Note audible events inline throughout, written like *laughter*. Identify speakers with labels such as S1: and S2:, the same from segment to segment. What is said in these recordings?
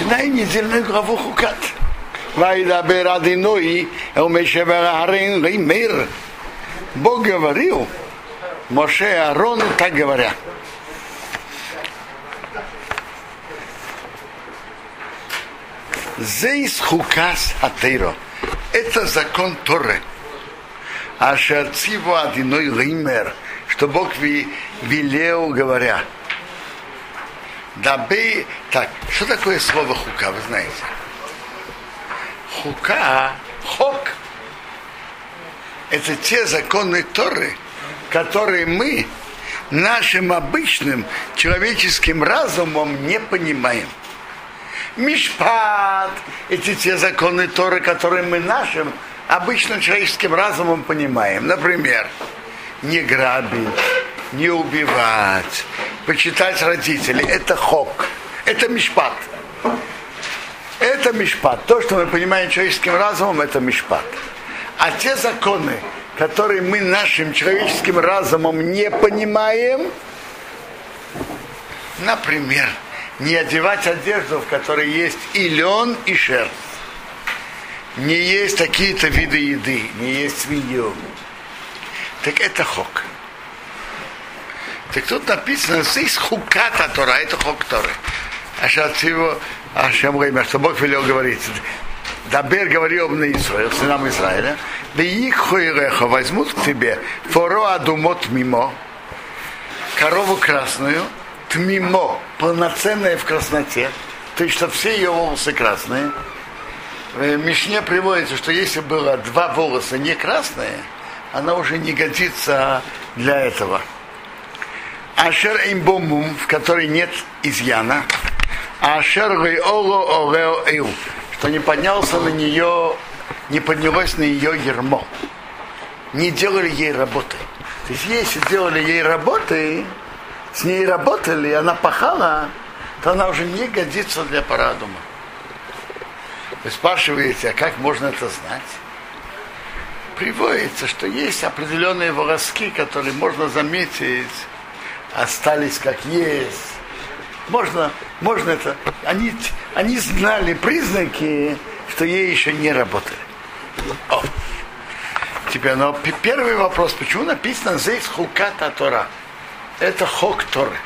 S1: начиная недельную главу Хукат. Вайдабер Адиной, Мир. Бог говорил, Моше и Аарону так говоря. Зейс хукас атейро. Это закон Торы. А шарциву одиной лимер, что Бог велел, говоря. Дабы... Так, что такое слово хука, вы знаете? Хука, хок, это те законы Торы, которые мы нашим обычным человеческим разумом не понимаем. Мишпат – эти те законы Торы, которые мы нашим обычным человеческим разумом понимаем. Например, не грабить, не убивать, почитать родителей. Это хок, это мишпат. Это мишпат. То, что мы понимаем человеческим разумом, это мишпат. А те законы, которые мы нашим человеческим разумом не понимаем, например, не одевать одежду, в которой есть и лен, и шерсть. Не есть такие-то виды еды, не есть свинью. Так это хок. Так тут написано, здесь хуката Тора, это хок Торы. А сейчас его, а что Бог велел говорить, Дабер говорил об Израиле, сынам Израиля, да их хойреха возьмут к тебе форо адумот мимо, корову красную, тмимо, полноценная в красноте, то есть, что все ее волосы красные. В Мишне приводится, что если было два волоса не красные, она уже не годится для этого. Ашер имбомум, в которой нет изъяна, ашер оло орео эу, что не поднялся на нее, не поднялось на ее ермо. Не делали ей работы. То есть если делали ей работы, с ней работали, она пахала, то она уже не годится для парадума. Вы спрашиваете, а как можно это знать? Приводится, что есть определенные волоски, которые можно заметить, остались как есть, можно, можно это. Они, они знали признаки, что ей еще не работали. О. Теперь, но первый вопрос, почему написано здесь хуката Тора? Это хок Торы.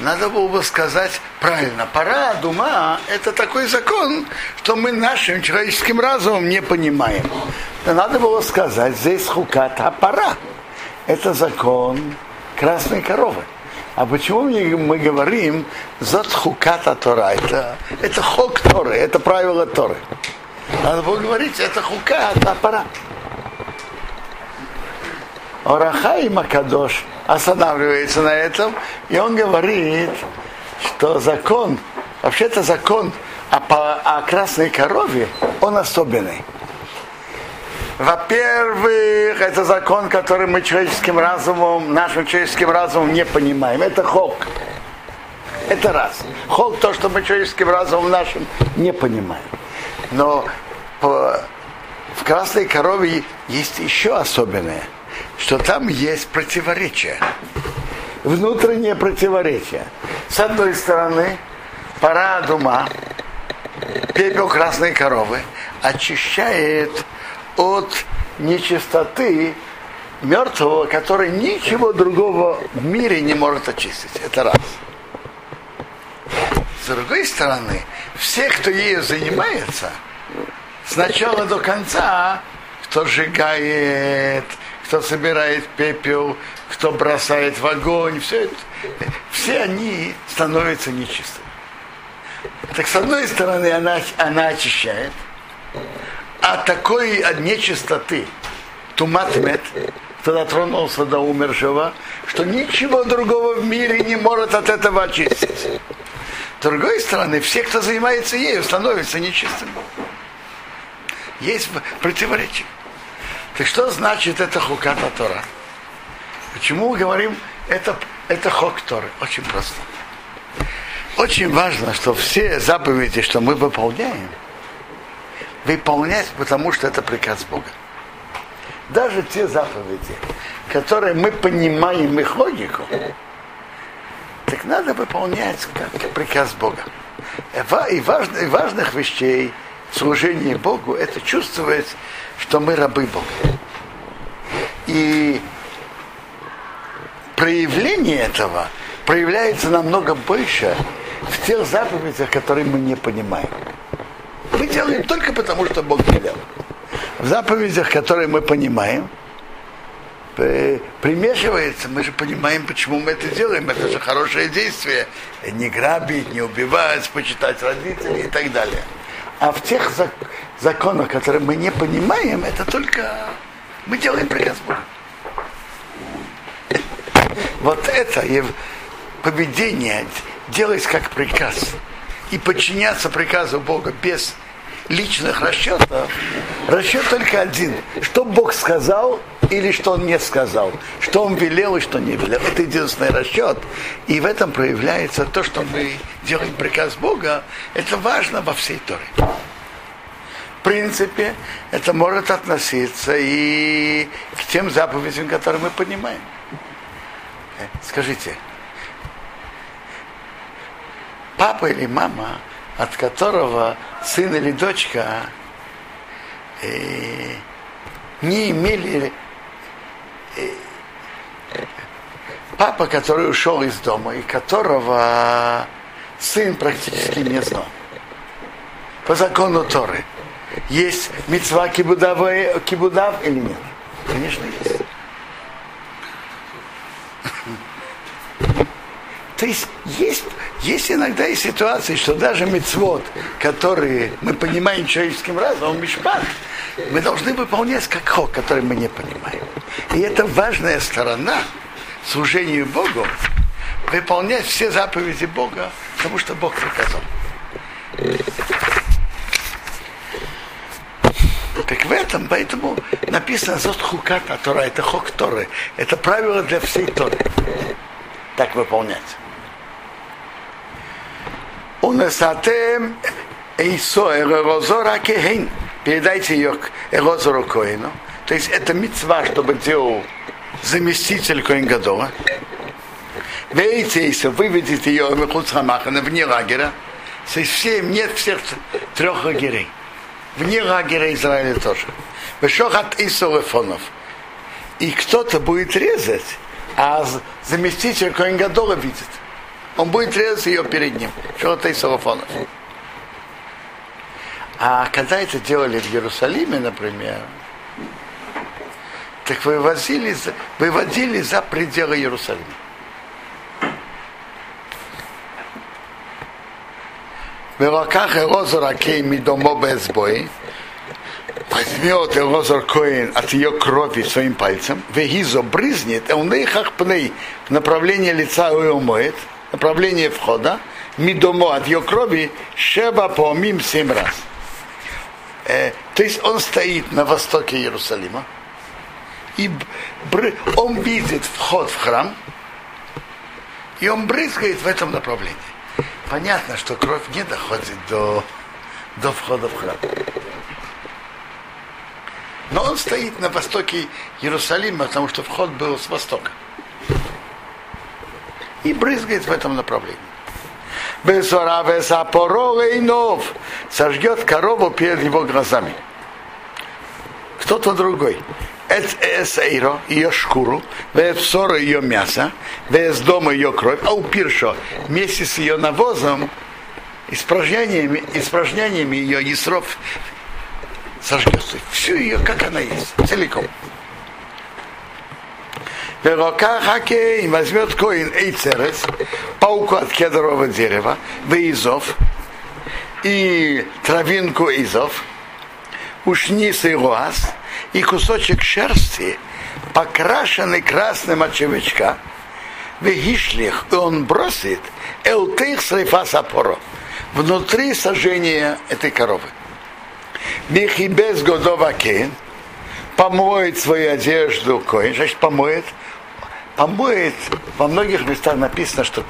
S1: Надо было бы сказать правильно. Пора дума – это такой закон, что мы нашим человеческим разумом не понимаем. Надо было сказать, здесь хуката пора. Это закон красной коровы. А почему мы говорим зат хуката Тора? Это, это хок Торы, это правило Торы. Надо было говорить, это хуката пора. Орахай Макадош останавливается на этом, и он говорит, что закон, вообще-то закон о, о красной корове, он особенный. Во-первых, это закон, который мы человеческим разумом, нашим человеческим разумом не понимаем. Это хок. Это раз. Хок то, что мы человеческим разумом нашим не понимаем. Но по, в красной корове есть еще особенное, что там есть противоречие. Внутреннее противоречие. С одной стороны, пора дума, пепел красной коровы очищает от нечистоты мертвого, который ничего другого в мире не может очистить. Это раз. С другой стороны, все, кто ею занимается, с начала до конца, кто сжигает, кто собирает пепел, кто бросает в огонь, все это, все они становятся нечистыми. Так с одной стороны, она, она очищает, а такой нечистоты, туматмет, кто дотронулся до умершего, что ничего другого в мире не может от этого очистить. С другой стороны, все, кто занимается ею, становятся нечистыми. Есть противоречие. Так что значит это хуката Тора? Почему мы говорим это, это хок Торы? Очень просто. Очень важно, что все заповеди, что мы выполняем – выполнять, потому что это приказ Бога. Даже те заповеди, которые мы понимаем их логику, так надо выполнять как приказ Бога. И важных, вещей служения Богу это чувствовать, что мы рабы Бога. И проявление этого проявляется намного больше в тех заповедях, которые мы не понимаем. Мы делаем только потому, что Бог велел. В заповедях, которые мы понимаем, примешивается, мы же понимаем, почему мы это делаем. Это же хорошее действие. Не грабить, не убивать, почитать родителей и так далее. А в тех законах, которые мы не понимаем, это только мы делаем приказ Бога. Вот это поведение делать как приказ и подчиняться приказу Бога без личных расчетов, расчет только один. Что Бог сказал или что Он не сказал. Что Он велел и что не велел. Это единственный расчет. И в этом проявляется то, что мы делаем приказ Бога. Это важно во всей Торе. В принципе, это может относиться и к тем заповедям, которые мы понимаем. Э, скажите, папа или мама – от которого сын или дочка э, не имели э, папа, который ушел из дома и которого сын практически не знал. По закону Торы. Есть мецва кибудав, или нет? Конечно, есть. То есть есть, есть иногда и ситуации, что даже мецвод, которые мы понимаем человеческим разумом, мишпат, мы должны выполнять как хок, который мы не понимаем. И это важная сторона служению Богу, выполнять все заповеди Бога, потому что Бог приказал. Так в этом, поэтому написано Зост Хуката Тора, это Хок Торы, это правило для всей Торы. Так выполнять. Унесатем Эйсо Эрозора Кехейн. Передайте ее к Эрозору Коину. То есть это мецва, чтобы делал заместитель Коин Гадола. Вейте выведите ее в Хуцхамахана вне лагеря. Все, нет всех трех лагерей. Вне лагеря Израиля тоже. Вешохат Исолефонов. И кто-то будет резать, а заместитель Коин Гадола видит он будет резать ее перед ним. Шалата и Салафонов. А когда это делали в Иерусалиме, например, так вывозили, выводили за пределы Иерусалима. Велаках Элозора Кей Мидомо Безбой возьмет Элозор Коин от ее крови своим пальцем, вегизо брызнет, а он их пней в направлении лица ее умоет – направление входа, мидомо от ее крови, шеба помим семь раз. Э, то есть он стоит на востоке Иерусалима, и он видит вход в храм, и он брызгает в этом направлении. Понятно, что кровь не доходит до, до входа в храм. Но он стоит на востоке Иерусалима, потому что вход был с востока и брызгает в этом направлении. Безоравесапоролейнов сожгет корову перед его глазами. Кто-то другой. Эсэйро, ее шкуру, вэпсоро ее мясо, вэс дома ее кровь, а у пиршо вместе с ее навозом, испражнениями, испражнениями ее ясров сожгется. Всю ее, как она есть, целиком. Верокахаке возьмет коин эйцерес, пауку от кедрового дерева, выизов, и травинку изов, ушнис и руаз, и кусочек шерсти, покрашенный красным от червячка, вегишлих, и он бросит, элтых срифа сапоро, внутри сожжения этой коровы. Бехибез годова кен, помоет свою одежду коин, значит помоет, помоет, во многих местах написано, что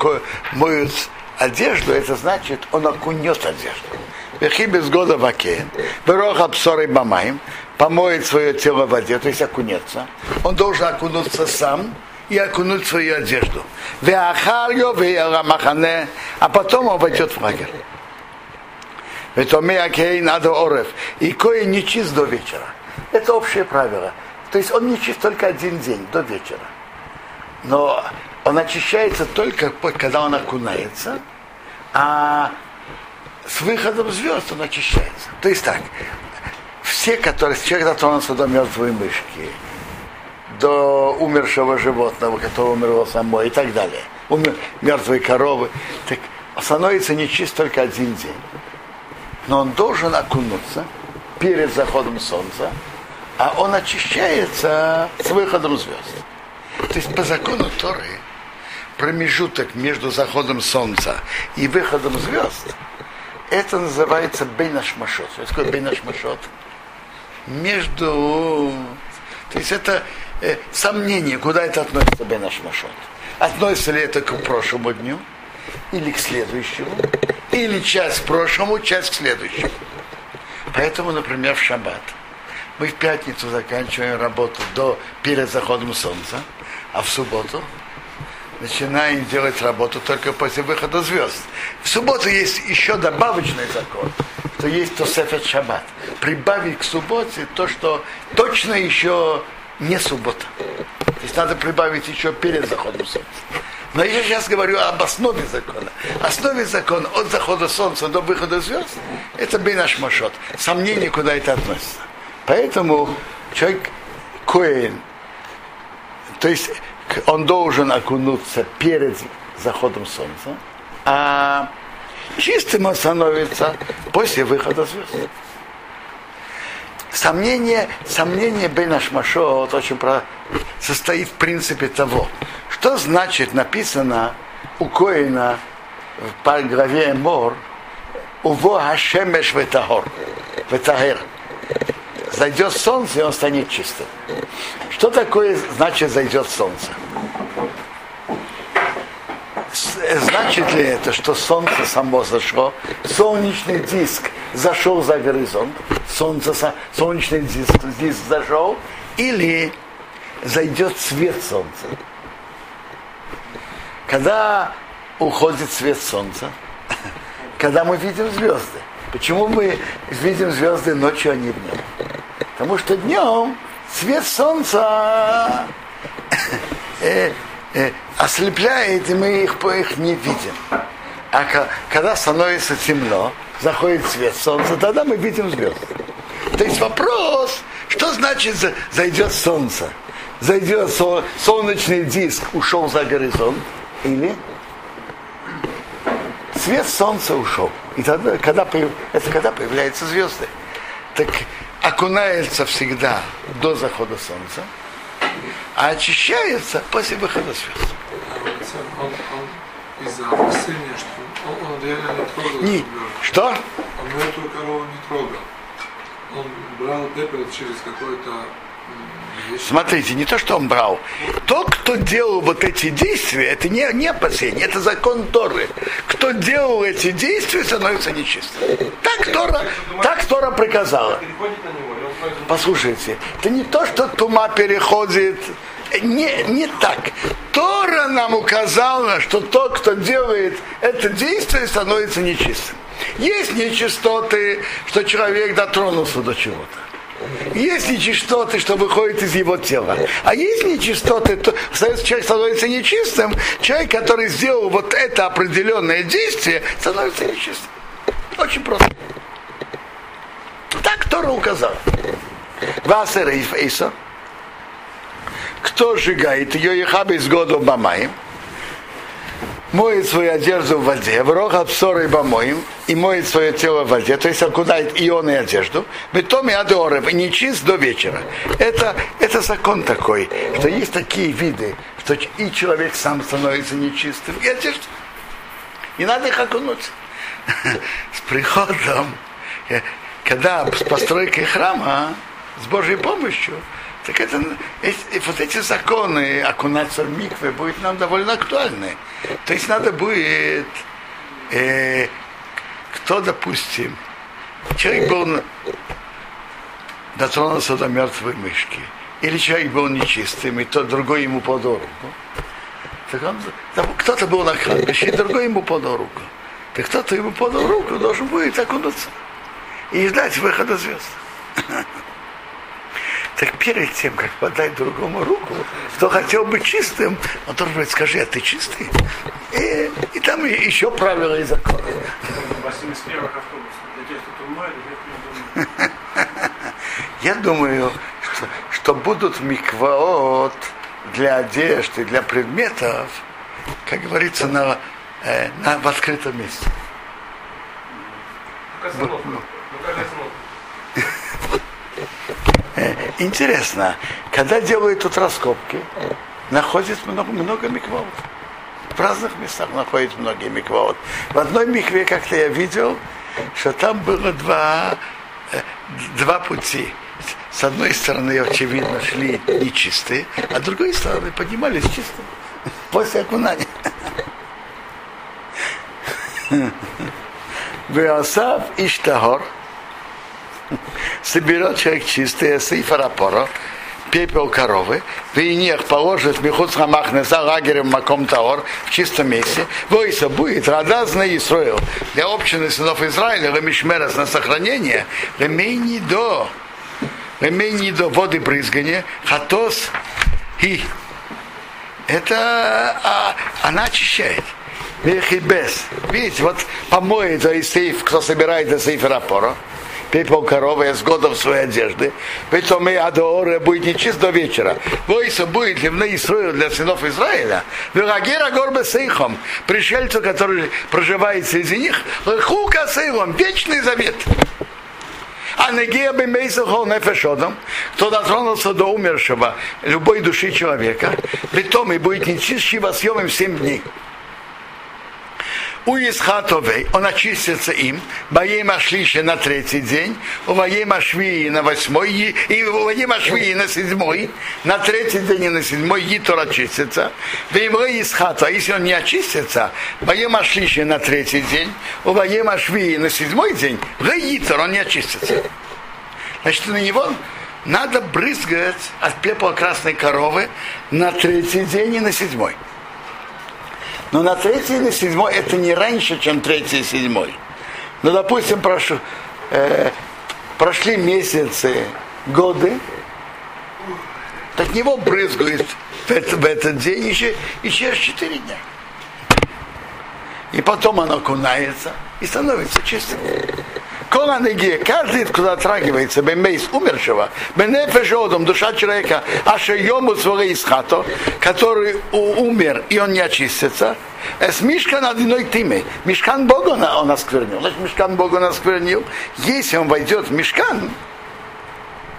S1: моют одежду, это значит, он окунет одежду. Вехи без года вакен, берох абсоры бамаем, помоет свое тело в воде, то есть окунется. Он должен окунуться сам и окунуть свою одежду. А потом он войдет в лагерь. И кое не чист до вечера. Это общее правило. То есть он не чист только один день, до вечера. Но он очищается только, когда он окунается, а с выходом звезд он очищается. То есть так, все, которые, человек дотронулся до мертвой мышки, до умершего животного, которое умерло само и так далее, умер, мертвой коровы, так становится нечист только один день. Но он должен окунуться перед заходом солнца, а он очищается с выходом звезд. То есть по закону Торы промежуток между заходом солнца и выходом звезд, это называется бейнашмашот. Что такое бейнашмашот? Между... То есть это э, сомнение, куда это относится бейнашмашот. Относится ли это к прошлому дню, или к следующему, или часть к прошлому, часть к следующему. Поэтому, например, в шаббат мы в пятницу заканчиваем работу до перед заходом солнца, а в субботу начинаем делать работу только после выхода звезд. В субботу есть еще добавочный закон, что есть то сефет шаббат. Прибавить к субботе то, что точно еще не суббота. То есть надо прибавить еще перед заходом солнца. Но я сейчас говорю об основе закона. Основе закона от захода солнца до выхода звезд это наш машот. Сомнение, куда это относится. Поэтому человек Коэн, то есть он должен окунуться перед заходом солнца, а чистым он становится после выхода звезд. Сомнение, сомнение Бейнашмашот очень про, состоит в принципе того, что значит написано у Коина в главе Мор, Уво Хашемеш Ветахор, Ветахер. Зайдет солнце, и он станет чистым. Что такое значит зайдет солнце? Значит ли это, что солнце само зашло, солнечный диск зашел за горизонт, солнце, солнечный диск, диск зашел, или зайдет свет солнца? Когда уходит свет солнца, *laughs* когда мы видим звезды. Почему мы видим звезды ночью, а не днем? Потому что днем свет солнца э, э, ослепляет, и мы их, их не видим. А когда становится темно, заходит свет солнца, тогда мы видим звезды. То есть вопрос, что значит зайдет солнце? Зайдет солнечный диск, ушел за горизонт, или свет солнца ушел. И тогда, когда, это когда появляются звезды. Так окунается всегда до захода солнца, а очищается после выхода звезд.
S2: Он, он из-за опасения, что он, он реально не трогал
S1: не, Что?
S2: Он эту корову не трогал. Он брал пепел через какой-то
S1: Смотрите, не то, что он брал. Тот, кто делал вот эти действия, это не, не опасение, это закон Торы. Кто делал эти действия, становится нечистым. Так Тора, так Тора приказала. Послушайте, это не то, что тума переходит не, не так. Тора нам указала, что тот, кто делает это действие, становится нечистым. Есть нечистоты, что человек дотронулся до чего-то. Есть нечистоты, что выходит из его тела. А есть нечистоты, то человек становится нечистым. Человек, который сделал вот это определенное действие, становится нечистым. Очень просто. Так Тора указал. Васер и Фейса. Кто сжигает ее, и хаби из года бамаем моет свою одежду в воде, в рога псоры бомоем, и моет свое тело в воде, то есть окунает и он, и одежду, бетом и адорев, и не чист до вечера. Это, это закон такой, что есть такие виды, что и человек сам становится нечистым, и одежда. Не надо их окунуть. С приходом, э, когда с постройкой храма, с Божьей помощью, так это, эти, вот эти законы окунаться в микве будет нам довольно актуальны. То есть надо будет, э, кто, допустим, человек был дотронулся до мертвой мышки, или человек был нечистым, и тот другой ему подал руку. Так он, кто-то был на кладбище, и другой ему подал руку. Так кто-то ему подал руку, должен будет окунуться. и ждать выхода звезд. *laughs* Так перед тем, как подать другому руку, кто хотел быть чистым, он должен говорить, скажи, а ты чистый? И, и там еще правила и законы. Я думаю, что, что будут микваот для одежды, для предметов, как говорится, на, э, на, в открытом месте. Э, интересно, когда делают тут раскопки, находится много, много микваот. В разных местах находят многие микваот. В одной микве как-то я видел, что там было два, э, два пути. С одной стороны, очевидно, шли нечистые, а с другой стороны поднимались чистые после окунания. Веосав Иштагор *laughs* соберет человек чистый, сейфарапоро, пепел коровы, в них положит мехуц хамахнеса лагерем маком таор в чистом месте, войса будет радазный Исраил. Для общины сынов Израиля, ремишмерас на сохранение, ремейни до, ремейни до воды брызгания, хатос и. Это а, она очищает. Видите, вот помоет за сейф, кто собирает за сейф рапора, пепел коровы с годом своей одежды. Притом и Адоора будет нечист до вечера. Войса будет ливны Исраил для сынов Израиля. Вирагира горбе сейхом. Пришельцу, который проживает среди них. Хука сейхом. Вечный завет. А Негия Бемейсахол Нефешодом, кто дотронулся до умершего любой души человека, притом и будет нечист Шивасьемом семь дней у Исхатовей, он очистится им, Баем Ашлише на третий день, у Баем Ашвии на восьмой, и у Баем Ашвии на седьмой, на третий день и на седьмой Гитор очистится. Веймры Исхата, если он не очистится, Баем Ашлише на третий день, у Баем Ашвии на седьмой день, Гитор, он не очистится. Значит, на него надо брызгать от пепла красной коровы на третий день и на седьмой. Но на третий или седьмой это не раньше, чем третий и седьмой. Ну, допустим, прошу, э, прошли месяцы, годы, так него брызгают в, это, в этот день еще, и через четыре дня. И потом оно окунается и становится чистым. Коланыге, каждый, кто затрагивается бемейс умершего, бенефешодом, душа человека, аше йому своей хато, который умер и он не очистится, с мишкан одной тиме. Мишкан Бога он осквернил. Значит, мишкан Бога он осквернил. Если он войдет в мишкан,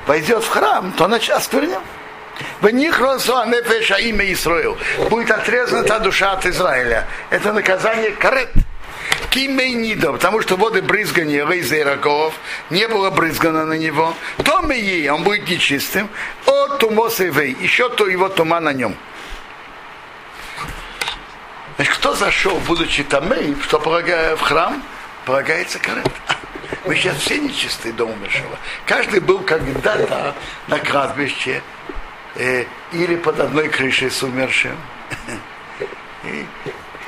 S1: войдет в храм, то он осквернил. В них имя Исраил. Будет отрезана та душа от Израиля. Это наказание карет. Кимейнида, потому что воды брызгания Рейза Ираков не было брызгано на него. То мы он будет нечистым. От тумосевей, еще то его тума на нем. Значит, кто зашел, будучи тамей, что полагая в храм, полагается карет. Мы сейчас все нечистые до умершего. Каждый был когда-то на кладбище э, или под одной крышей с умершим. *laughs* И,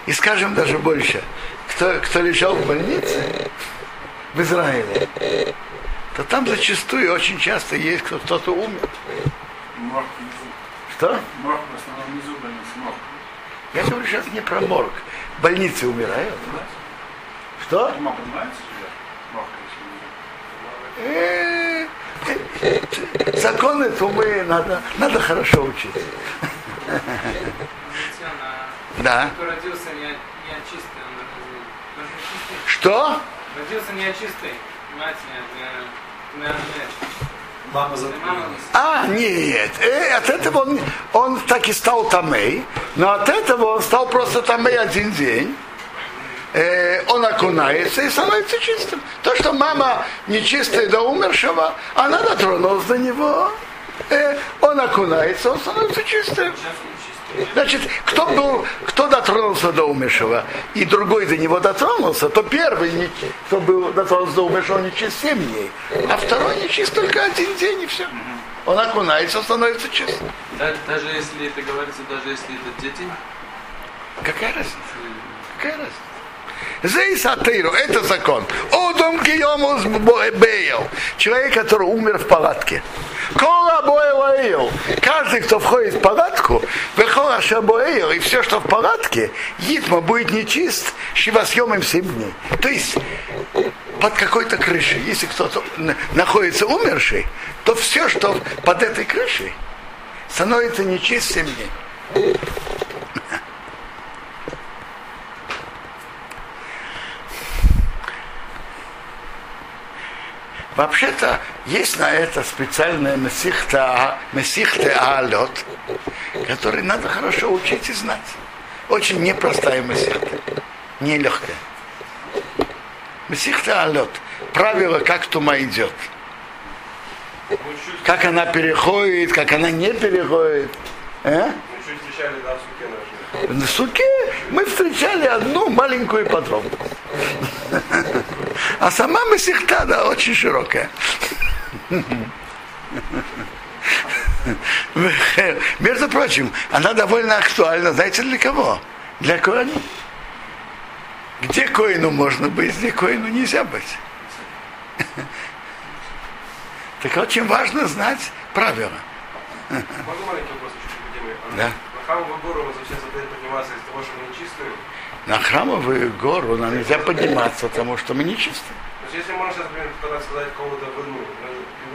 S1: и скажем даже больше, кто, кто лежал в больнице в Израиле, то там зачастую очень часто есть кто-то умер. Что?
S2: Морг в основном внизу больницы, морг.
S1: Я говорю сейчас не про морг. Больницы умирают. Что?
S2: Морг поднимается Морг,
S1: э, Законы тумы надо, надо хорошо учить. Да.
S3: Кто родился не, не очистый, он должен должен чистый.
S1: Что?
S3: Родился не очистый, мать
S2: Мама
S1: А, нет. Э, от этого он, он так и стал тамей, но от этого он стал просто тамей один день. Э, он окунается и становится чистым. То, что мама нечистая до умершего, она дотронулась до него. Э, он окунается, он становится чистым. Значит, кто был, кто дотронулся до умершего, и другой до него дотронулся, то первый, кто был дотронулся до умершего, не чист 7 дней, а второй не чист только один день, и все. Он окунается, становится чистым.
S4: Да- Даже если это говорится, даже если это дети,
S1: Какая разница? Какая разница? Зейс Атейру, это закон. Одом Гиомус Бейл. Человек, который умер в палатке. Кола Боэлаил. Каждый, кто входит в палатку, выхода Шабоэйл, и все, что в палатке, Йитма будет нечист, Шивасьемом 7 дней. То есть под какой-то крышей, если кто-то находится умерший, то все, что под этой крышей, становится нечист 7 дней. Вообще-то есть на это специальная месихта, месихта алот, который надо хорошо учить и знать. Очень непростая месихта, нелегкая. Месихта алот. Правило, как тума идет. Как она переходит, как она не переходит. А? На суке мы встречали одну маленькую подробность. А сама Масихта, да, очень широкая. Между прочим, она довольно актуальна, знаете, для кого? Для Коэна. Где Коину можно быть, где Коину нельзя быть. Так очень важно знать правила.
S5: Можно маленький вопрос еще
S1: Да.
S5: Гору мы зачем задали подниматься из-за того, что?
S1: На храмовую гору нам нельзя подниматься, потому что мы нечисты.
S5: То есть если можно сейчас, например, когда сказать кого-то войну,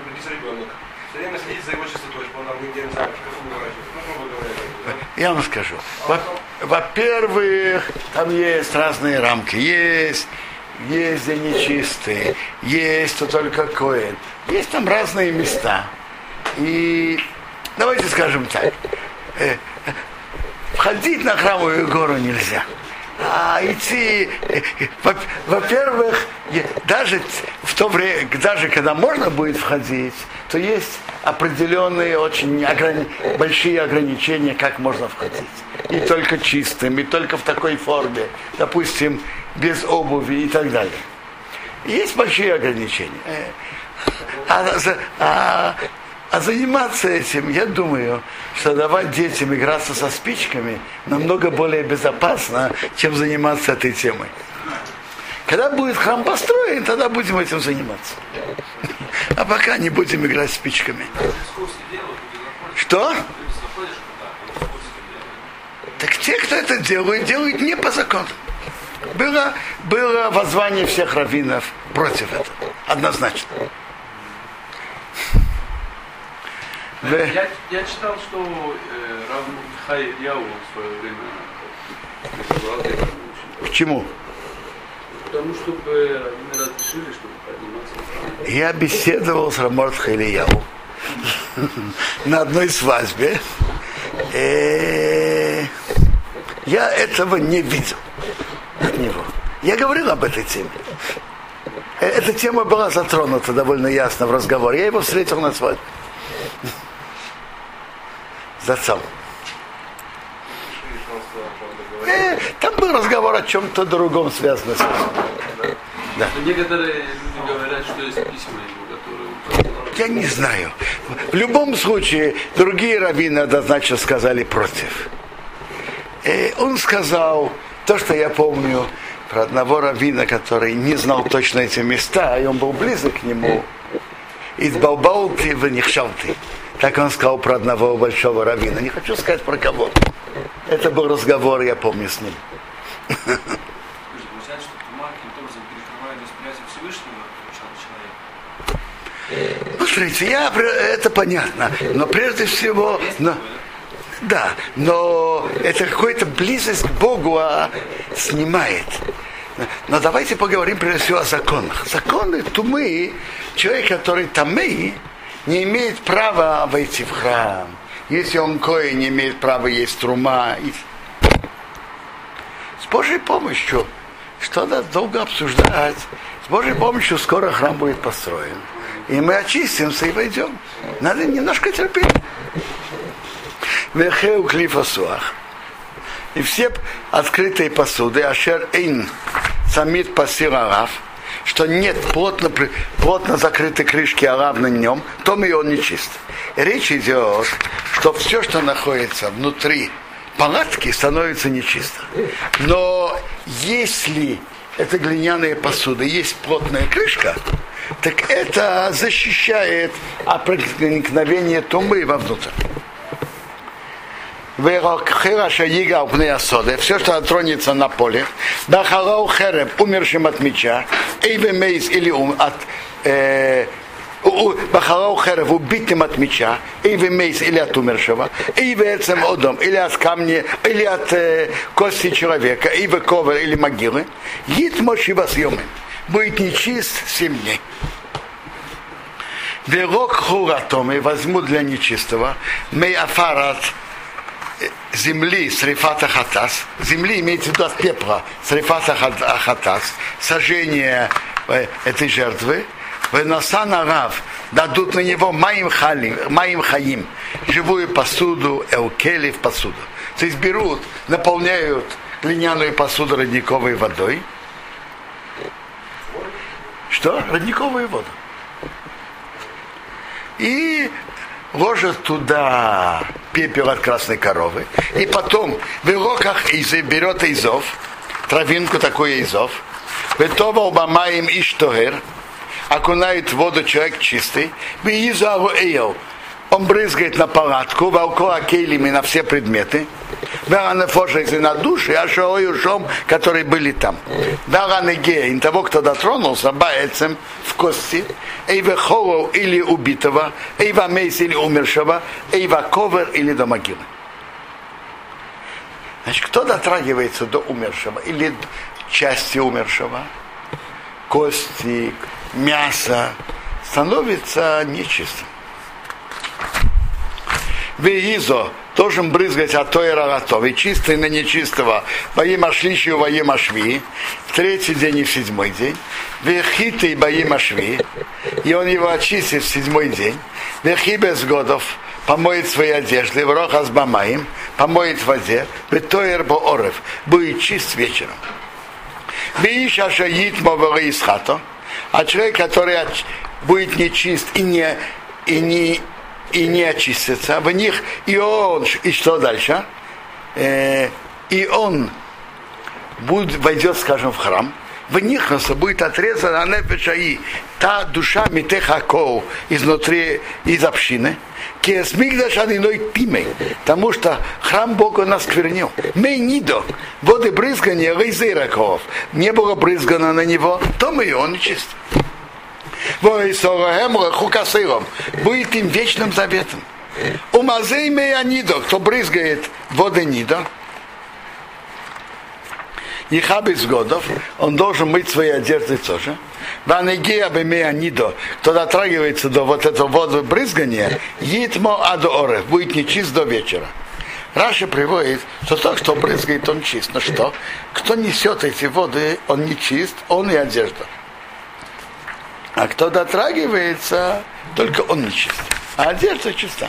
S5: родится ребенок, все время следить за его чистотой, чтобы он там нигде не ворачивает. Ну?
S1: Я вам скажу. Во- Во-первых, там есть разные рамки. Есть, есть где нечистые, есть то только коин. Есть там разные места. И давайте скажем так. э, э, Входить на храмовую гору нельзя. А идти, э, э, во- во-первых, даже в то время, даже когда можно будет входить, то есть определенные очень ограни- большие ограничения, как можно входить. И только чистым, и только в такой форме, допустим, без обуви и так далее. Есть большие ограничения. Э, А, а- а заниматься этим, я думаю, что давать детям играться со спичками намного более безопасно, чем заниматься этой темой. Когда будет храм построен, тогда будем этим заниматься. А пока не будем играть спичками. Что? Так те, кто это делает, делают не по закону. Было, было воззвание всех раввинов против этого. Однозначно. В-
S4: Я, я читал, что э, Рав Михай Яу в свое время
S1: К чему?
S4: Потому чтобы раввины разрешили, чтобы подниматься.
S1: Я беседовал с Раморт Халияу *laughs* на одной свадьбе. Э, Я этого не видел от него. Я говорил об этой теме. Э, Эта тема была затронута довольно ясно в разговоре. Я его встретил на свадьбе. С отцом. Э, Там был разговор о чем-то другом, связанном.
S4: Но некоторые люди говорят, что есть письма ему, которые он.
S1: Я не знаю. В любом случае, другие раввины однозначно сказали против. Э, он сказал то, что я помню про одного раввина, который не знал точно эти места, и он был близок к нему. Избалбал ты, вынихшал ты. Так он сказал про одного большого раввина. Не хочу сказать про кого. Это был разговор, я помню с ним. Ну, смотрите, я, это понятно. Но прежде всего... но- да, но это какая-то близость к Богу а, снимает. Но давайте поговорим прежде всего о законах. Законы тумы, человек, который тамы, не имеет права войти в храм. Если он кое не имеет права есть трума. С Божьей помощью, что надо долго обсуждать, с Божьей помощью скоро храм будет построен. И мы очистимся и войдем. Надо немножко терпеть. Вехеу клифасуах. И все открытые посуды, ашер эйн самит пасир арав, что нет плотно, плотно закрытой крышки арав на нем, то и он нечист. Речь идет, что все, что находится внутри палатки, становится нечисто. Но если это глиняная посуда, есть плотная крышка, так это защищает от проникновения тумбы вовнутрь. Все, что тронется на поле, Дахалау Хереб, умершим от меча, Эйве Мейс или ум, от э, Бахалау Херев убитым от меча, Эйве Мейс или от умершего, Эйве Эцем Одом, или от камня, или от э, кости человека, Эйве Ковер или могилы, Ит Мошива съемы, будет нечист семь дней. Верок хуратомы возьму для нечистого, мей афарат земли с рифата хатас, земли имеется в виду от пепла, с рифата хатас, сожжение этой жертвы, Венасан Рав дадут на него маим, хали, маим хаим, живую посуду, эукели в посуду. То есть берут, наполняют глиняную посуду родниковой водой. Что? Родниковую воду. И ложат туда пепел от красной коровы. И потом в руках берет изов, травинку такой изов. Ветова убамаем иштогер, окунает в воду человек чистый, он брызгает на палатку, волкоа кейлими на все предметы, Веранефошейся на души, а шоуюшом, которые были там. Веранегеин, того, кто дотронулся, баецем в кости, эйва холоу или убитого, эйва мейс или умершего, эйва ковер или до могилы. Значит, кто дотрагивается до умершего или части умершего, кости, мясо, становится нечистым. Веизо должен брызгать от той рогатов, и чистый на нечистого, воим ашлищу, воим ашви, в третий день и в седьмой день, вехиты и боим ашви, и он его очистит в седьмой день, вехи без годов, помоет свои одежды, в рохас бамаим, помоет в воде, бетоер орев, будет чист вечером. Веиша шаит мовары из хато, а человек, который будет нечист и не, и не, и не очистится, в них и он, и что дальше? Э, и он будет, войдет, скажем, в храм, в них будет отрезана нефеша и та душа митехаков изнутри, из общины, иной пимей, потому что храм Бога нас сквернил. Мы нидо, воды брызгания рейзераков, не было брызгано на него, то мы и он чист. Будет им вечным заветом. У Мазей Меянидо, кто брызгает воды Нидо, и хабис годов, он должен мыть свои одежды тоже. Ванегия бемеанидо, кто дотрагивается до вот этого воды брызгания, йитмо адоре, будет нечист до вечера. Раша приводит, что тот, кто брызгает, он чист. Но что? Кто несет эти воды, он не чист, он и одежда. А кто дотрагивается, только он не чист. А одежда чиста.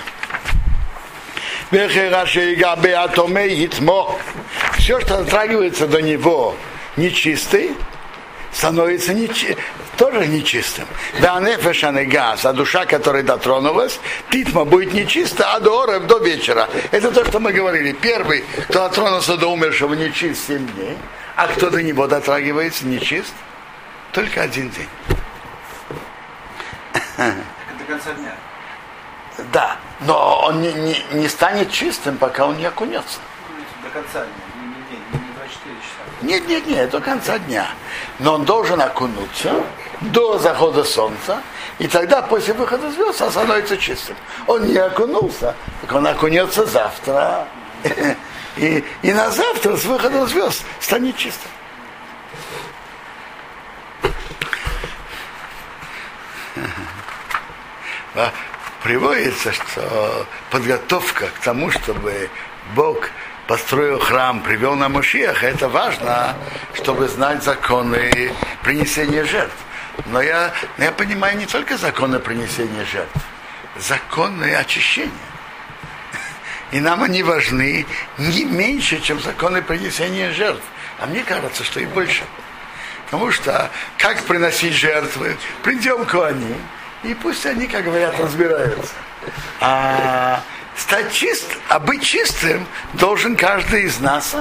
S1: Все, что дотрагивается до него нечистый, становится нечи, тоже нечистым. Да газ, а душа, которая дотронулась, титма будет нечиста, а до орев до вечера. Это то, что мы говорили. Первый, кто дотронулся до умершего, нечист 7 дней, а кто до него дотрагивается, нечист, только один день.
S3: До конца дня.
S1: Да, но он не, не, не станет чистым, пока он не окунется.
S3: До конца дня, не, не, не, не 24 часа.
S1: Нет, нет, нет, до конца дня. Но он должен окунуться до захода солнца, и тогда после выхода звезд он становится чистым. Он не окунулся, так он окунется завтра. И, и на завтра с выходом звезд станет чистым. Приводится, что подготовка к тому, чтобы Бог построил храм, привел на Мушиях, это важно, чтобы знать законы принесения жертв. Но я, я понимаю не только законы принесения жертв, законы очищения. И нам они важны не меньше, чем законы принесения жертв. А мне кажется, что и больше. Потому что как приносить жертвы? Придем к они, и пусть они, как говорят, разбираются. А стать чист, а быть чистым должен каждый из нас.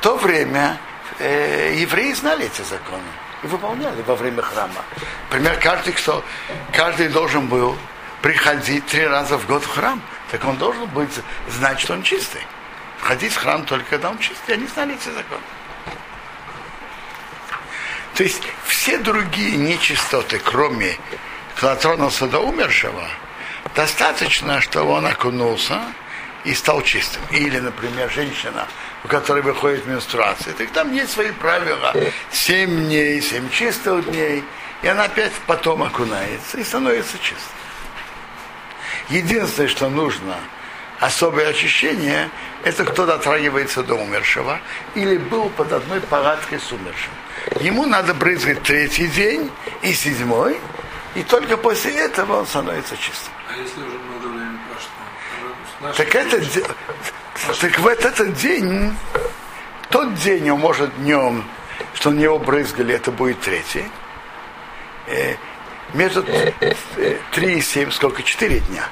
S1: то время э, евреи знали эти законы и выполняли во время храма. Например, каждый, кто, каждый должен был приходить три раза в год в храм, так он должен быть знать, что он чистый. Входить в храм только когда он чистый. Они знали эти законы. То есть все другие нечистоты, кроме клатроноса до умершего, достаточно, чтобы он окунулся и стал чистым. Или, например, женщина, у которой выходит менструация, так там есть свои правила. Семь дней, семь чистых дней, и она опять потом окунается и становится чистой. Единственное, что нужно, особое очищение, это кто дотрагивается до умершего или был под одной палаткой с умершим. Ему надо брызгать третий день и седьмой, и только после этого он становится чистым.
S2: А если уже много времени прошло?
S1: Так, это, так в этот день, тот день он может днем, что на него брызгали, это будет третий. Э, Между э, 3 и 7, сколько? 4 дня.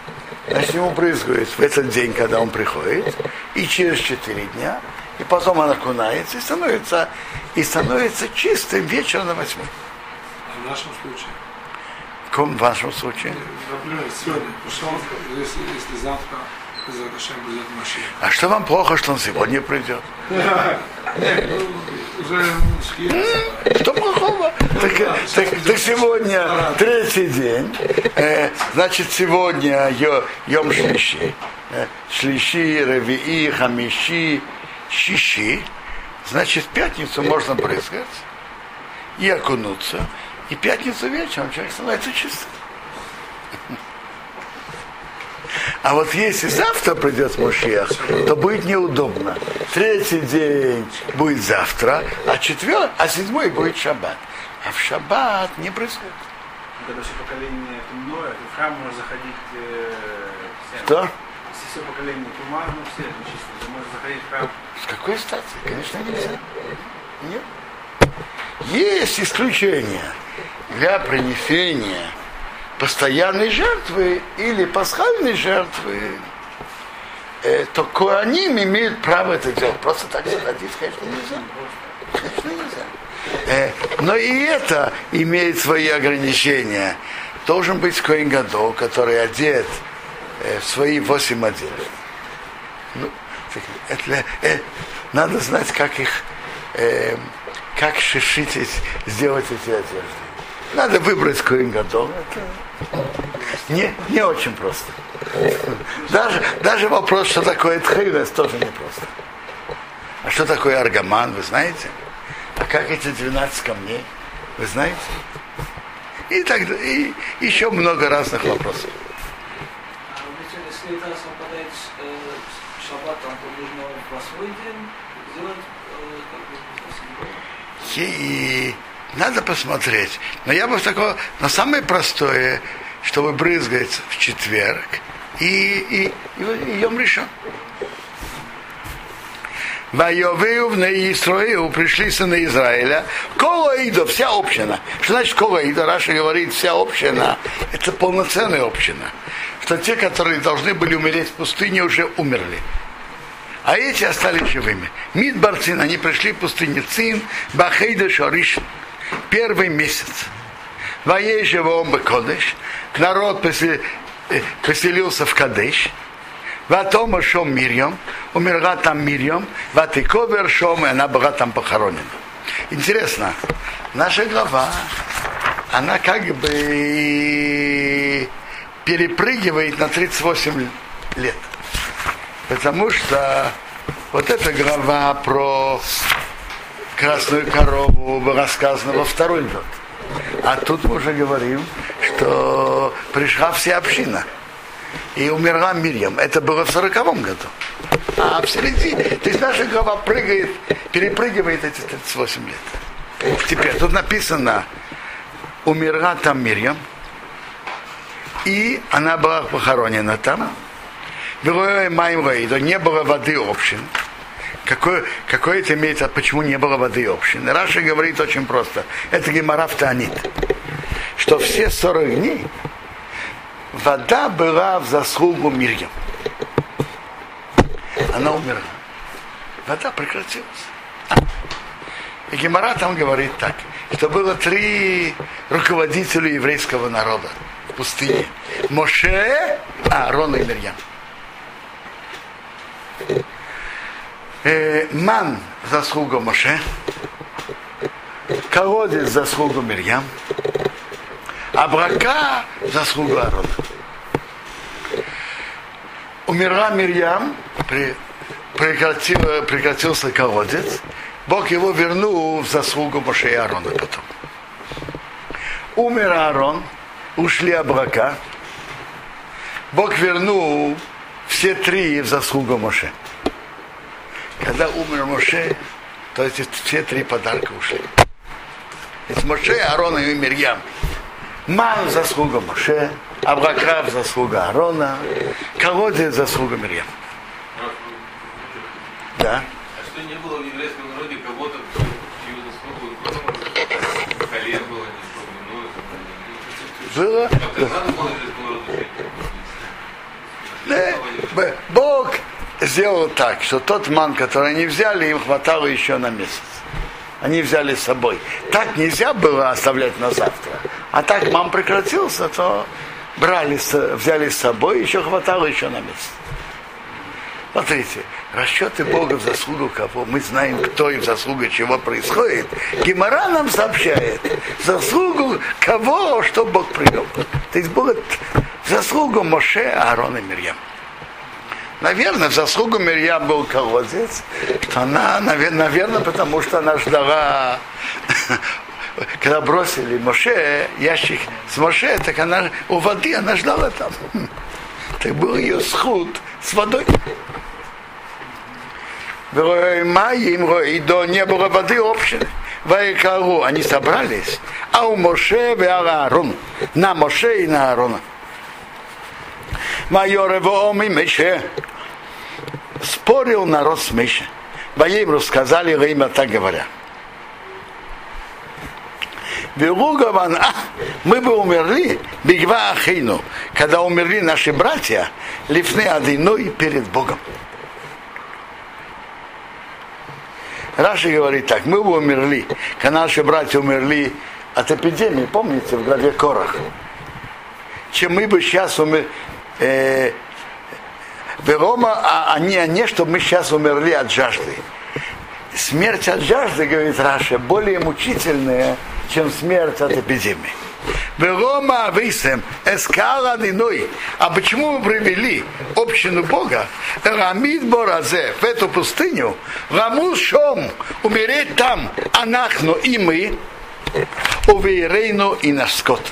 S1: Значит, ему брызгают в этот день, когда он приходит, и через 4 дня, и потом он окунается и становится, и становится чистым вечером на восьмой.
S2: А в нашем случае?
S1: В каком вашем случае?
S2: Например, сегодня пришел, если, если завтра придет.
S1: А что вам плохо, что он сегодня придет? *laughs*
S2: Уже шхира.
S1: Что плохого? Так, так- так сегодня третий день. Э, значит, сегодня йо, Йом Шлиши. Э, шлиши, Равии, Хамиши, Шиши. Значит, в пятницу можно брызгать и окунуться. И пятницу вечером человек становится чистым. А вот если завтра придет Мушиах, то будет неудобно. Третий день будет завтра, а четвертый, а седьмой будет шаббат. А в шаббат не происходит.
S6: Когда все поколение темное, в храм можно заходить э, всем.
S1: Что?
S6: Если все поколение тума, ну все это чисто, то можно заходить в храм.
S1: Какой стати? Конечно, нельзя. Нет. Есть исключения для принесения постоянной жертвы или пасхальной жертвы, э, то коаним имеют право это делать. Просто так заходить, конечно, нельзя. Конечно, нельзя. Э, но и это имеет свои ограничения. Должен быть Коин который одет э, в свои восемь одежд. Ну, это, э, надо знать, как их, э, как шишить, сделать эти одежды. Надо выбрать Коин Гадол. Это не, не очень просто. Даже, даже вопрос, что такое тхейрес, тоже непросто. А что такое аргаман, вы знаете? А как эти 12 камней, вы знаете? И, так, и еще много разных вопросов.
S3: А ведь если это совпадает с э, с шаббатом, то нужно в восьмой день сделать э, как бы седьмой.
S1: И надо посмотреть. Но я бы в такое, но самое простое, чтобы брызгать в четверг и, и, и, и Йом решен. Вайовею на Исраилу пришли сыны Израиля. Колоида, вся община. Что значит колоида? Раша говорит, вся община. Это полноценная община. Что те, которые должны были умереть в пустыне, уже умерли. А эти остались живыми. Мидбарцин, они пришли в пустыню Цин, Бахейда Шориш, первый месяц. Воей живом Кодыш, народ э, поселился в Кадеш, Ватома Шом Мирьем, умерла там Мирьем, Ватиковер Шом, и она была там похоронена. Интересно, наша глава, она как бы перепрыгивает на 38 лет. Потому что вот эта глава про красную корову была сказана во второй год. А тут мы уже говорим, что пришла вся община. И умерла Мирьям. Это было в сороковом году. А в середине, то есть наша глава прыгает, перепрыгивает эти 38 лет. Теперь тут написано, умерла там Мирьям, и она была похоронена там. Рейдо, не было воды общин. Какое, какое это имеет, а почему не было воды общин? Раша говорит очень просто. Это гемора в Таанит. Что все 40 дней вода была в заслугу Мирьям. Она умерла. Вода прекратилась. И Гемора там говорит так, что было три руководителя еврейского народа в пустыне. Моше, Аарон и Мирьям. Э, ман заслуга Моше, колодец заслугу Мирьям, а брака заслугу Аарона. Умерла Мирьям, при, прекратил, прекратился колодец, Бог его вернул в заслугу Моше и Аарона потом. Умер Аарон, ушли Абрака. Бог вернул все три в заслугу Моше. Когда умер Моше, то эти все три подарка ушли. Из Моше, Аарона и Мирьям. Ман заслуга Моше, Абракав заслуга Аарона, колодец заслуга Мирьям. Да.
S4: А что не было в еврейском народе кого-то, кто чью заслугу колен было не ну,
S1: Было,
S4: было
S1: Бог сделал так, что тот ман, который они взяли, им хватало еще на месяц. Они взяли с собой. Так нельзя было оставлять на завтра. А так мам прекратился, то брали, взяли с собой, еще хватало еще на месяц. Смотрите, расчеты Бога в заслугу кого? Мы знаем, кто и в заслугу чего происходит. Гемора нам сообщает заслугу кого, что Бог привел. То есть Бог в заслугу Моше, Аарона и Мирьям. Наверное, в заслугу Мирьям был колодец, что она, наверное, потому что она ждала, *laughs* когда бросили Моше, ящик с Моше, так она у воды, она ждала там. Так был ее сход с водой. Маим и до не было воды общины. Вайкару, они собрались, а у Моше и Аарон, на Моше и на Аарона. Майор Воом и Меше спорил народ с Меше. Воим рассказали время так говоря. Белугаван, а, мы бы умерли, бигва ахейну, когда умерли наши братья, лифны одиной перед Богом. Раши говорит так, мы бы умерли, когда наши братья умерли от эпидемии, помните, в главе Корах, чем мы бы сейчас умерли, э, Верома, а, а, не, а не, чтобы мы сейчас умерли от жажды. Смерть от жажды, говорит Раша, более мучительная, чем смерть от эпидемии. Верома ависем эскала диной. А почему мы привели общину Бога? Рамид Боразе в эту пустыню. Раму шом умереть там, анахну и мы, уверейну и наш скот.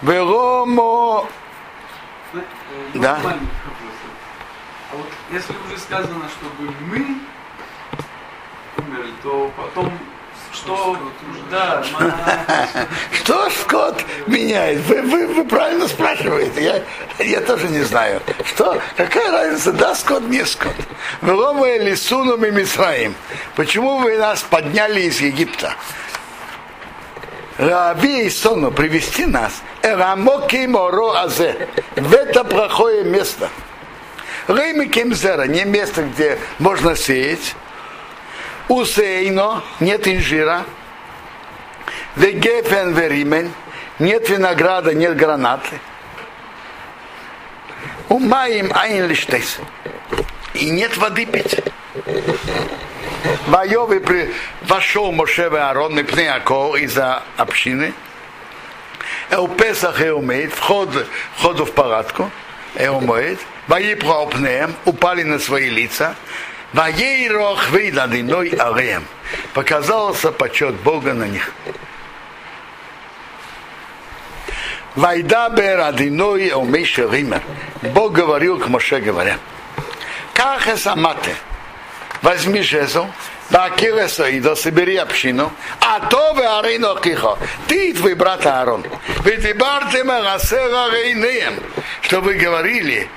S1: Веромо Да.
S4: Маленький вопрос. А вот если уже сказано, чтобы мы умерли, то потом что... Да, *laughs*
S1: Что скот меняет? Вы, вы, вы правильно спрашиваете. Я, я тоже не знаю. Что? Какая разница? Да, скот, не скот. Велома лисуном и Мисраим. Почему вы нас подняли из Египта? Раби и Сону привести нас. Эрамоки моро азе. В это плохое место. Рейми кемзера, не место, где можно сеять. Усейно, нет инжира. Вегефен веримен, нет винограда, нет гранаты. Умаим айн лиштейс. И нет воды пить. Вайовы при... вошел Моше и Аарон и Пнеяко из-за общины. У Песах и умеет, вход, входу в палатку, и умеет. Ваипра пнеем, упали на свои лица. Ваейрох выйдадиной алеем. Показался почет Бога на них. Вайда бер адиной умейши ример. Бог говорил к Моше, говоря, как самате, возьми жезл, Бакилеса и да собери общину, а то вы арейно кихо, ты и твой брат Аарон. Ведь и бартема расера рейнеем, что вы говорили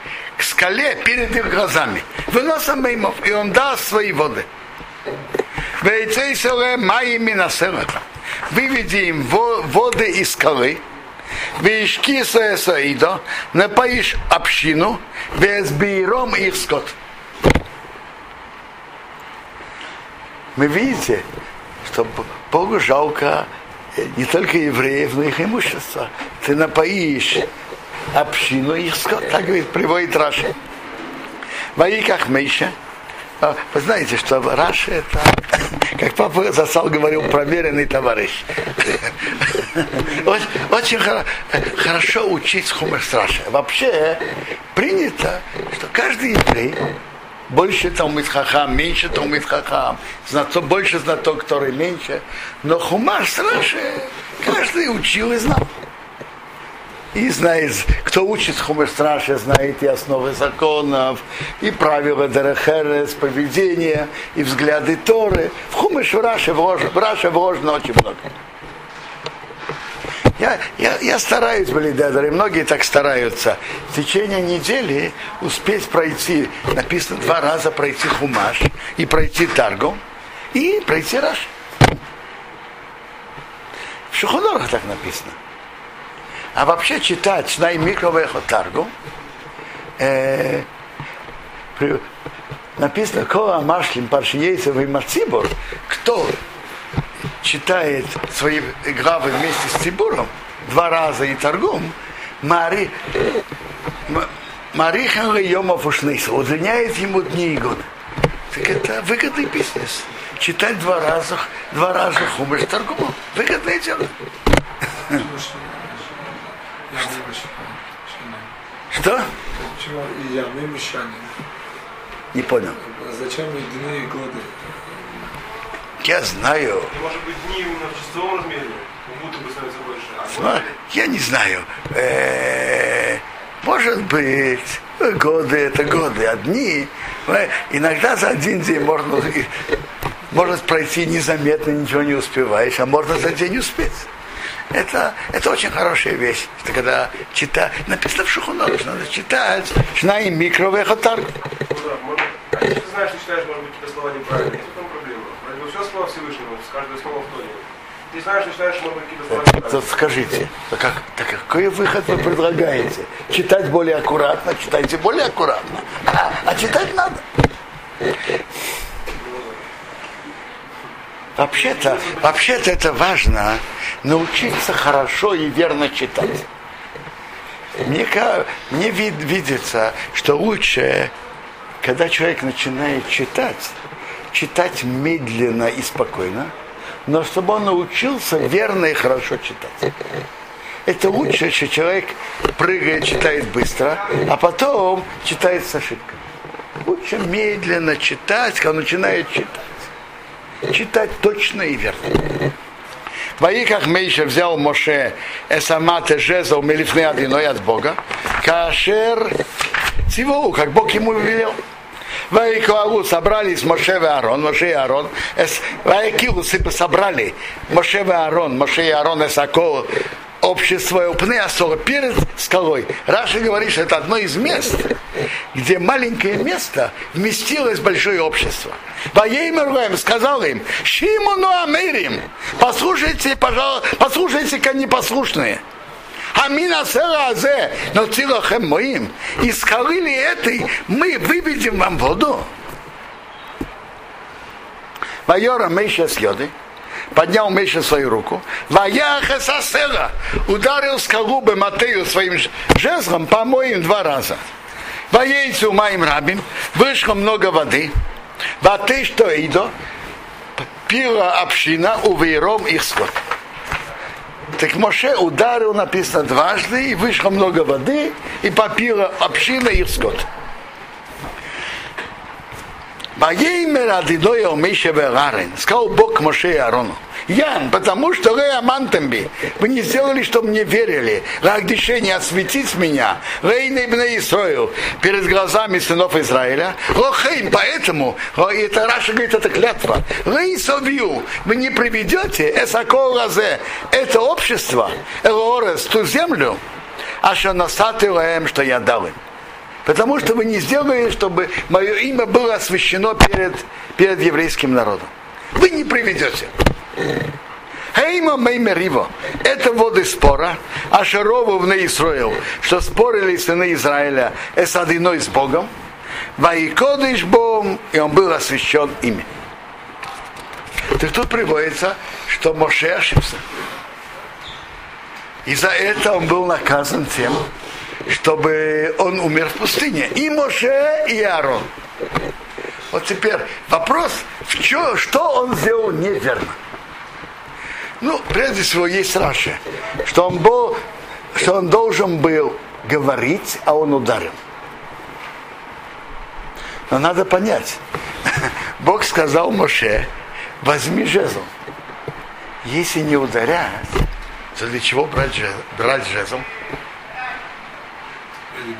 S1: к скале перед их глазами. Выносом меймов, и он даст свои воды. Выведи им воды из скалы, Вишки Саида, напоишь общину, без биром их скот. мы видите, что Богу жалко э, не только евреев, но и их имущество. Ты напоишь общину их скот. Так говорит, приводит Раши. Ваиках Мейша. А, Вы знаете, что Раши это, как папа Засал говорил, проверенный товарищ. Очень, очень хоро- хорошо учить хумер Раши. Вообще принято, что каждый еврей больше Талмит Хахам, меньше Талмит Хахам, знаток, больше знаток, который меньше. Но Хумаш Раши каждый учил и знал. И знает, кто учит Хумер Страши, знает и основы законов, и правила Дерехерес, поведения, и взгляды Торы. В Хумеш в Раше вложено, очень много. Я, я, я стараюсь, Балидедер, и многие так стараются. В течение недели успеть пройти, написано два раза пройти Хумаш, и пройти Таргу, и пройти Раш. В Шухонорах так написано. А вообще читать Шнай Микровехо Таргу, э, при- написано Коа Машлим Паршиейцев и Мацибор, кто читает свои главы вместе с Цибуром, два раза и торгум, Мари, Марихан Йомов Ушнейс, удлиняет ему дни и годы. Так это выгодный бизнес. Читать два раза, два раза хумыш торгумом. Выгодное дело.
S2: Я не
S1: Что?
S2: Почему и я, мы мещане?
S1: Не понял.
S2: А Зачем дни и годы?
S1: Я знаю.
S5: Может быть, дни именно в часовом размере, будто бы становится больше. А
S1: Я не знаю. Э, Может быть, годы это годы, а дни. э, Иногда за один день можно, может пройти незаметно, ничего не успеваешь, а можно за день успеть. Это, это очень хорошая вещь. Это когда читать, написано в Шухунору, что надо читать, шна и микровехотарг.
S5: Да, может, а если ты знаешь, что читаешь, может быть, какие-то слова неправильно, есть в этом проблема. Вроде бы все слова Всевышнего, с каждое слово в тоне. Ты знаешь, что читаешь, может быть, какие-то слова
S1: Вот
S5: неправильно.
S1: скажите, как, так какой выход вы предлагаете? Читать более аккуратно, читайте более аккуратно. А, а читать надо. Вообще-то, вообще-то это важно научиться хорошо и верно читать. Мне, мне вид- видится, что лучше, когда человек начинает читать, читать медленно и спокойно, но чтобы он научился верно и хорошо читать. Это лучше, если человек прыгает, читает быстро, а потом читает с ошибками. Лучше медленно читать, когда начинает читать. Читать точно и верно. Ваиках Мейша взял Моше Эсамате Жезл Мелифне Адиной от Бога, Кашер Цивоу, как Бог ему велел. Ваикуалу собрались Моше и Аарон, Моше и Аарон, Ваикилу собрали Моше и Аарон, Моше и Аарон Эсакол, общество Упны Асора перед скалой. Раша говорит, что это одно из мест, где маленькое место вместилось большое общество. Воеймер сказал им, Шимону Амирим, послушайте, пожалуйста, послушайте-ка непослушные. Амина Азе, но Цилахем моим, из скалы ли этой мы выведем вам воду. Вайора Мейша с йоды, поднял Мейша свою руку, Ваяха Сасера, ударил скалу бы Матею своим жезлом, по-моему, два раза. Воейцу моим рабим, вышло много воды, воды, что идо, пила община у вейром их скот. Так Моше ударил, написано, дважды, и вышло много воды, и попила община их скот. Сказал Бог Моше и Аарону. Ян, потому что вы амантамби, вы не сделали, чтобы мне верили. Рагдишение осветить меня, Рейна ибн Исроил, перед глазами сынов Израиля. Лохейм, поэтому, это Раша говорит, это клятва. Рей совью, вы не приведете эсаколазе, это общество, элорес, ту землю, а что насаты лаем, что я дал им. Потому что вы не сделали, чтобы мое имя было освящено перед, перед еврейским народом. Вы не приведете. Хейма Меймериво. Это воды спора. А Шарову в Неисроил, что спорили сыны Израиля с одиной с Богом. Ваикодыш Бом, и он был освящен ими. Так тут приводится, что Моше ошибся. И за это он был наказан тем, чтобы он умер в пустыне. И Моше, и Аарон. Вот теперь вопрос, в чё, что он сделал неверно. Ну, прежде всего, есть Раша, что он, был, что он должен был говорить, а он ударил. Но надо понять, *laughs* Бог сказал Моше, возьми жезл. Если не ударять, то для чего брать, жезл? брать жезл?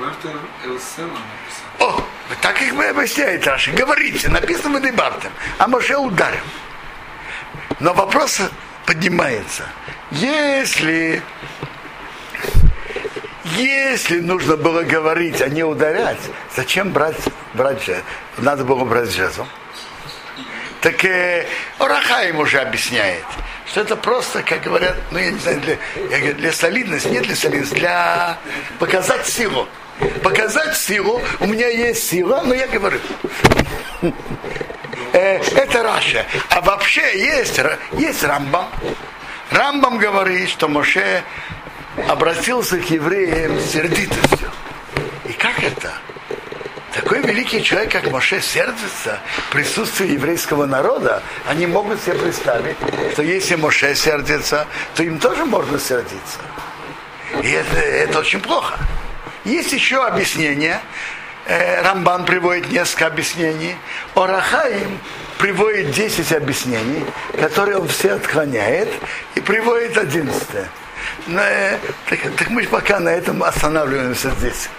S2: Элибартер Элсела написал.
S1: О, так их мы объясняет Раши. Говорите, написано в Дебартем, а Моше ударил. Но вопрос поднимается. Если, если нужно было говорить, а не ударять, зачем брать, брать? Надо было брать жезл. Так э, Орахаим уже объясняет, что это просто, как говорят, ну я не знаю, для, я говорю, для солидности, нет для солидности, для показать силу. Показать силу, у меня есть сила, но я говорю. Э, это Раша. А вообще есть, есть Рамбам. Рамбам говорит, что Моше обратился к евреям с сердитостью. И как это? Такой великий человек, как Моше, сердится в присутствии еврейского народа, они могут себе представить, что если Моше сердится, то им тоже можно сердиться. И это, это очень плохо. Есть еще объяснение. Э, Рамбан приводит несколько объяснений. Орахаим приводит 10 объяснений, которые он все отклоняет, и приводит 11. Но, э, так, так мы пока на этом останавливаемся здесь.